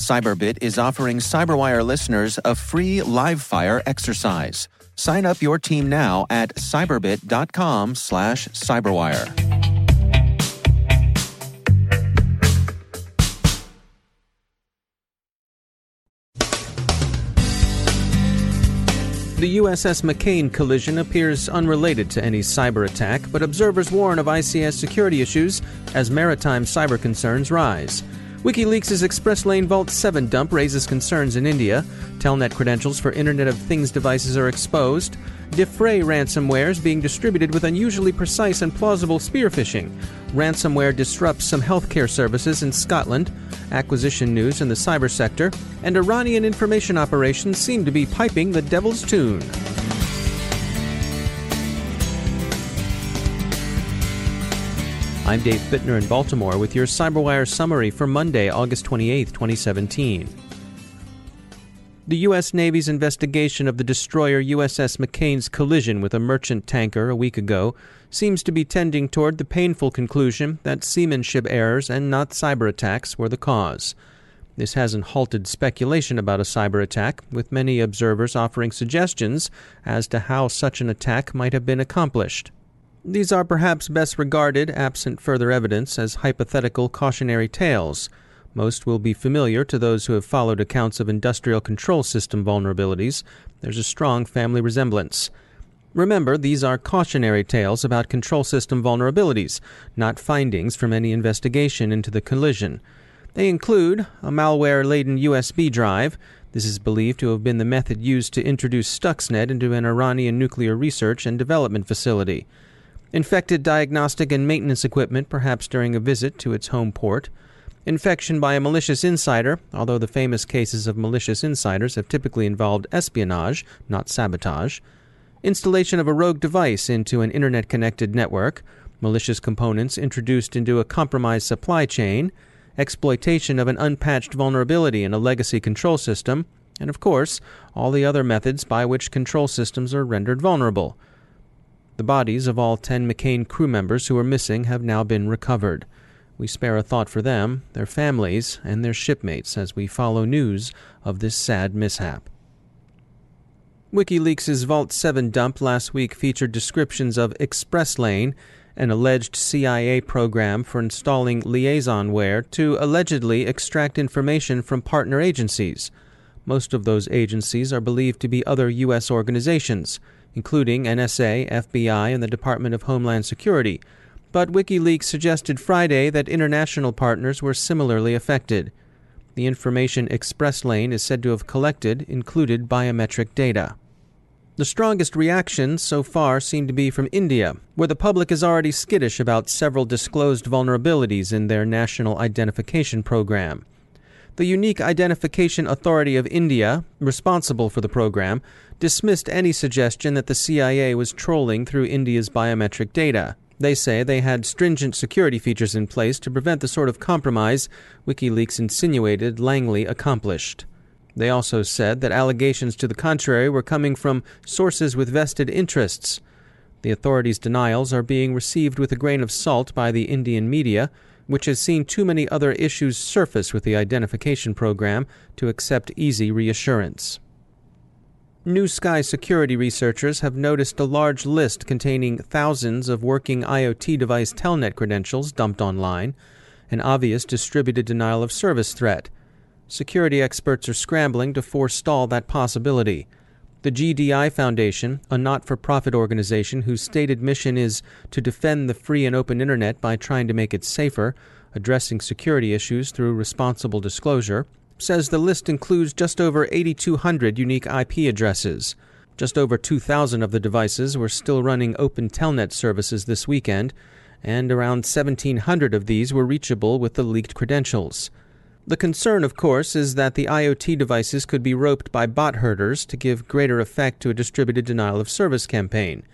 Cyberbit is offering Cyberwire listeners a free live fire exercise. Sign up your team now at cyberbit.com slash cyberwire. The USS McCain collision appears unrelated to any cyber attack, but observers warn of ICS security issues as maritime cyber concerns rise. WikiLeaks' Express Lane Vault 7 dump raises concerns in India. Telnet credentials for Internet of Things devices are exposed. Defray ransomware is being distributed with unusually precise and plausible spear phishing. Ransomware disrupts some healthcare services in Scotland. Acquisition news in the cyber sector. And Iranian information operations seem to be piping the devil's tune. I'm Dave Bittner in Baltimore with your CyberWire summary for Monday, August 28, 2017. The U.S. Navy's investigation of the destroyer USS McCain's collision with a merchant tanker a week ago seems to be tending toward the painful conclusion that seamanship errors and not cyber attacks were the cause. This hasn't halted speculation about a cyber attack, with many observers offering suggestions as to how such an attack might have been accomplished. These are perhaps best regarded, absent further evidence, as hypothetical cautionary tales most will be familiar to those who have followed accounts of industrial control system vulnerabilities. There's a strong family resemblance. Remember, these are cautionary tales about control system vulnerabilities, not findings from any investigation into the collision. They include a malware laden USB drive. This is believed to have been the method used to introduce Stuxnet into an Iranian nuclear research and development facility. Infected diagnostic and maintenance equipment, perhaps during a visit to its home port Infection by a malicious insider, although the famous cases of malicious insiders have typically involved espionage, not sabotage. Installation of a rogue device into an internet connected network. Malicious components introduced into a compromised supply chain. Exploitation of an unpatched vulnerability in a legacy control system. And of course, all the other methods by which control systems are rendered vulnerable. The bodies of all 10 McCain crew members who are missing have now been recovered. We spare a thought for them, their families, and their shipmates as we follow news of this sad mishap. WikiLeaks' Vault 7 dump last week featured descriptions of Express Lane, an alleged CIA program for installing liaisonware to allegedly extract information from partner agencies. Most of those agencies are believed to be other U.S. organizations, including NSA, FBI, and the Department of Homeland Security but WikiLeaks suggested Friday that international partners were similarly affected. The information Express Lane is said to have collected included biometric data. The strongest reactions so far seem to be from India, where the public is already skittish about several disclosed vulnerabilities in their national identification program. The Unique Identification Authority of India, responsible for the program, dismissed any suggestion that the CIA was trolling through India's biometric data. They say they had stringent security features in place to prevent the sort of compromise WikiLeaks insinuated Langley accomplished. They also said that allegations to the contrary were coming from sources with vested interests. The authorities' denials are being received with a grain of salt by the Indian media, which has seen too many other issues surface with the identification program to accept easy reassurance. NewSky security researchers have noticed a large list containing thousands of working IoT device telnet credentials dumped online, an obvious distributed denial of service threat. Security experts are scrambling to forestall that possibility. The GDI Foundation, a not for profit organization whose stated mission is to defend the free and open Internet by trying to make it safer, addressing security issues through responsible disclosure, says the list includes just over 8,200 unique IP addresses. Just over 2,000 of the devices were still running open telnet services this weekend, and around 1,700 of these were reachable with the leaked credentials. The concern, of course, is that the IoT devices could be roped by bot herders to give greater effect to a distributed denial of service campaign.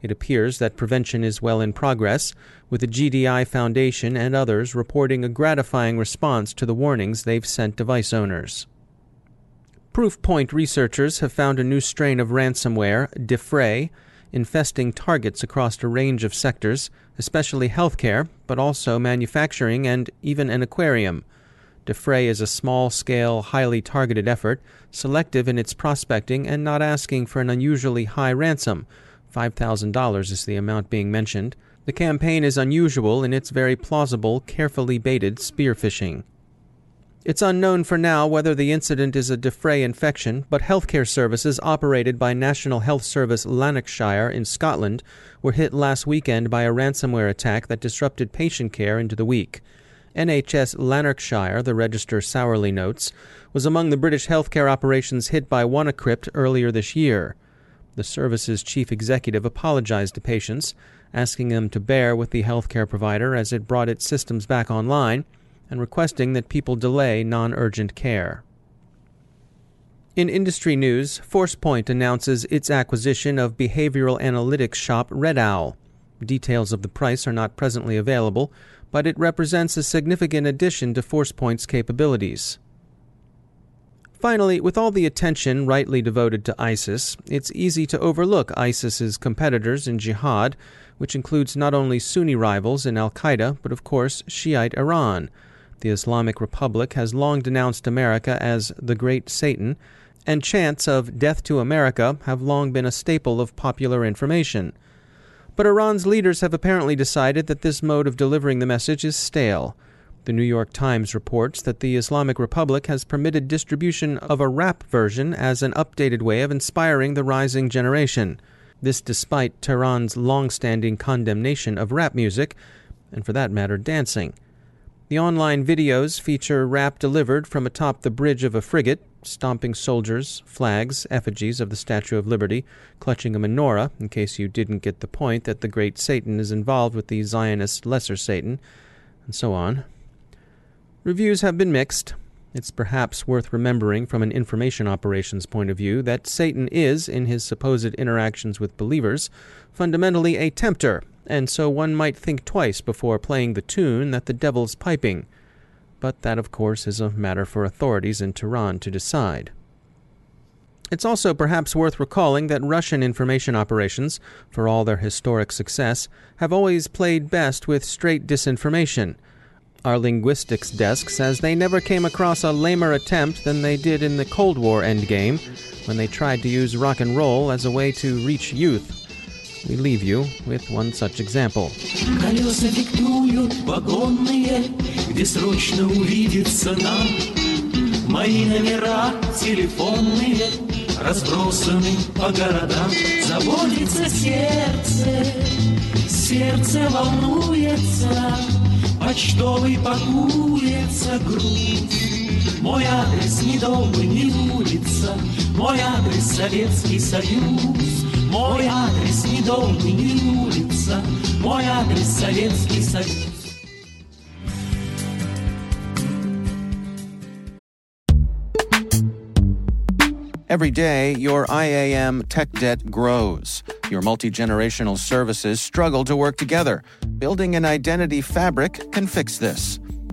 It appears that prevention is well in progress, with the GDI Foundation and others reporting a gratifying response to the warnings they've sent device owners. Proofpoint researchers have found a new strain of ransomware, Defray, infesting targets across a range of sectors, especially healthcare, but also manufacturing and even an aquarium. Defray is a small scale, highly targeted effort, selective in its prospecting and not asking for an unusually high ransom. $5,000 is the amount being mentioned. The campaign is unusual in its very plausible, carefully baited spear phishing. It's unknown for now whether the incident is a Defray infection, but healthcare services operated by National Health Service Lanarkshire in Scotland were hit last weekend by a ransomware attack that disrupted patient care into the week. NHS Lanarkshire, the register sourly notes, was among the British healthcare operations hit by WannaCrypt earlier this year. The service's chief executive apologized to patients, asking them to bear with the healthcare provider as it brought its systems back online, and requesting that people delay non urgent care. In industry news, ForcePoint announces its acquisition of behavioral analytics shop Red Owl. Details of the price are not presently available, but it represents a significant addition to ForcePoint's capabilities. Finally, with all the attention rightly devoted to ISIS, it's easy to overlook ISIS's competitors in jihad, which includes not only Sunni rivals in Al Qaeda, but of course Shiite Iran. The Islamic Republic has long denounced America as the Great Satan, and chants of death to America have long been a staple of popular information. But Iran's leaders have apparently decided that this mode of delivering the message is stale. The New York Times reports that the Islamic Republic has permitted distribution of a rap version as an updated way of inspiring the rising generation. This despite Tehran's long standing condemnation of rap music, and for that matter, dancing. The online videos feature rap delivered from atop the bridge of a frigate, stomping soldiers, flags, effigies of the Statue of Liberty, clutching a menorah, in case you didn't get the point that the great Satan is involved with the Zionist lesser Satan, and so on. Reviews have been mixed. It's perhaps worth remembering from an information operations point of view that Satan is, in his supposed interactions with believers, fundamentally a tempter, and so one might think twice before playing the tune that the devil's piping but that, of course, is a matter for authorities in Tehran to decide. It's also perhaps worth recalling that Russian information operations, for all their historic success, have always played best with straight disinformation. Our linguistics desk says they never came across a lamer attempt than they did in the Cold War endgame, when they tried to use rock and roll as a way to reach youth. We leave you with one such example. где срочно увидится нам. Мои номера телефонные разбросаны по городам. Заботится сердце, сердце волнуется Почтовый пакуется грусть Мой адрес не дом, не улица Мой адрес Советский Союз Мой адрес не дом, не улица Мой адрес Советский Союз Every day, your IAM tech debt grows. Your multi generational services struggle to work together. Building an identity fabric can fix this.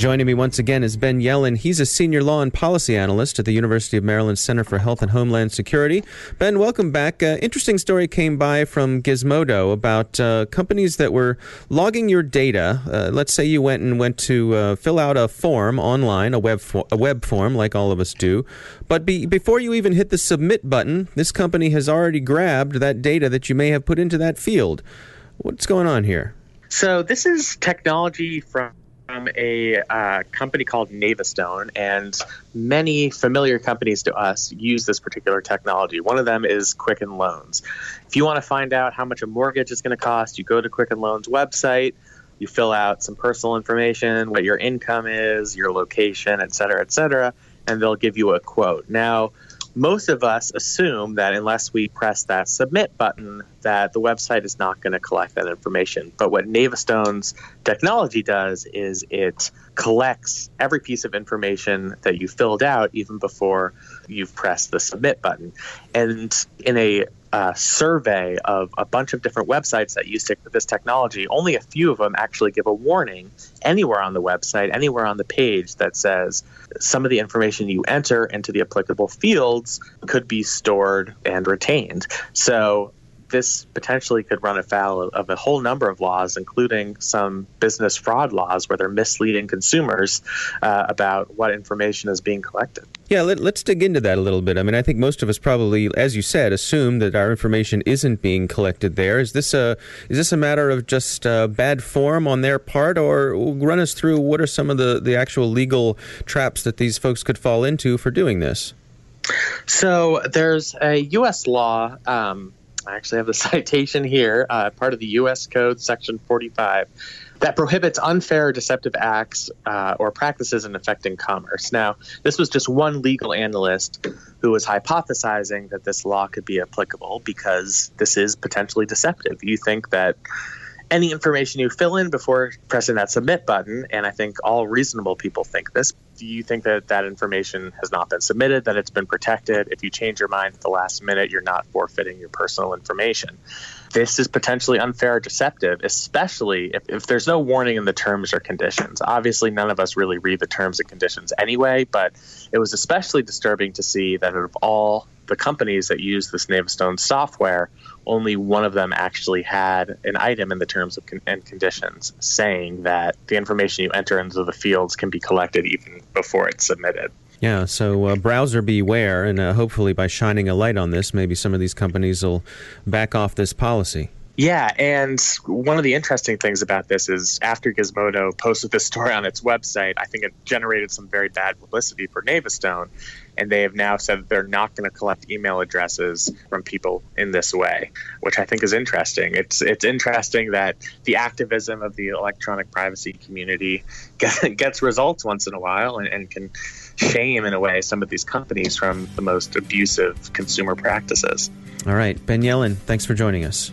Joining me once again is Ben Yelin. He's a senior law and policy analyst at the University of Maryland Center for Health and Homeland Security. Ben, welcome back. Uh, interesting story came by from Gizmodo about uh, companies that were logging your data. Uh, let's say you went and went to uh, fill out a form online, a web fo- a web form, like all of us do. But be- before you even hit the submit button, this company has already grabbed that data that you may have put into that field. What's going on here? So this is technology from from a uh, company called Navistone, and many familiar companies to us use this particular technology. One of them is Quicken Loans. If you want to find out how much a mortgage is going to cost, you go to Quicken Loans website, you fill out some personal information, what your income is, your location, et cetera, et cetera, and they'll give you a quote. Now, most of us assume that unless we press that submit button, that the website is not going to collect that information. But what Navistone's technology does is it collects every piece of information that you filled out even before you've pressed the submit button. And in a uh, survey of a bunch of different websites that use this technology, only a few of them actually give a warning anywhere on the website, anywhere on the page that says some of the information you enter into the applicable fields could be stored and retained. So this potentially could run afoul of, a whole number of laws, including some business fraud laws where they're misleading consumers uh, about what information is being collected. Yeah, let, us dig into that a little bit. I mean, I think most of us probably, as you said, assume that our information isn't being collected there. Is this a is this a matter of just uh, bad form on their part, or run us through what are some of the the actual legal traps that these folks could fall into for doing this? So there's a U.S. law. Um, I actually have the citation here, uh, part of the U.S. Code, Section 45, that prohibits unfair deceptive acts uh, or practices in affecting commerce. Now, this was just one legal analyst who was hypothesizing that this law could be applicable because this is potentially deceptive. You think that any information you fill in before pressing that submit button, and I think all reasonable people think this. Do you think that that information has not been submitted, that it's been protected? If you change your mind at the last minute, you're not forfeiting your personal information. This is potentially unfair or deceptive, especially if, if there's no warning in the terms or conditions. Obviously, none of us really read the terms and conditions anyway, but it was especially disturbing to see that of all the companies that use this Navistone software, only one of them actually had an item in the terms of con- and conditions saying that the information you enter into the fields can be collected even before it's submitted. Yeah, so uh, browser beware, and uh, hopefully by shining a light on this, maybe some of these companies will back off this policy. Yeah, and one of the interesting things about this is after Gizmodo posted this story on its website, I think it generated some very bad publicity for Navistone and they have now said they're not going to collect email addresses from people in this way, which I think is interesting. It's it's interesting that the activism of the electronic privacy community get, gets results once in a while and, and can shame in a way some of these companies from the most abusive consumer practices. All right, Ben Yelin, thanks for joining us.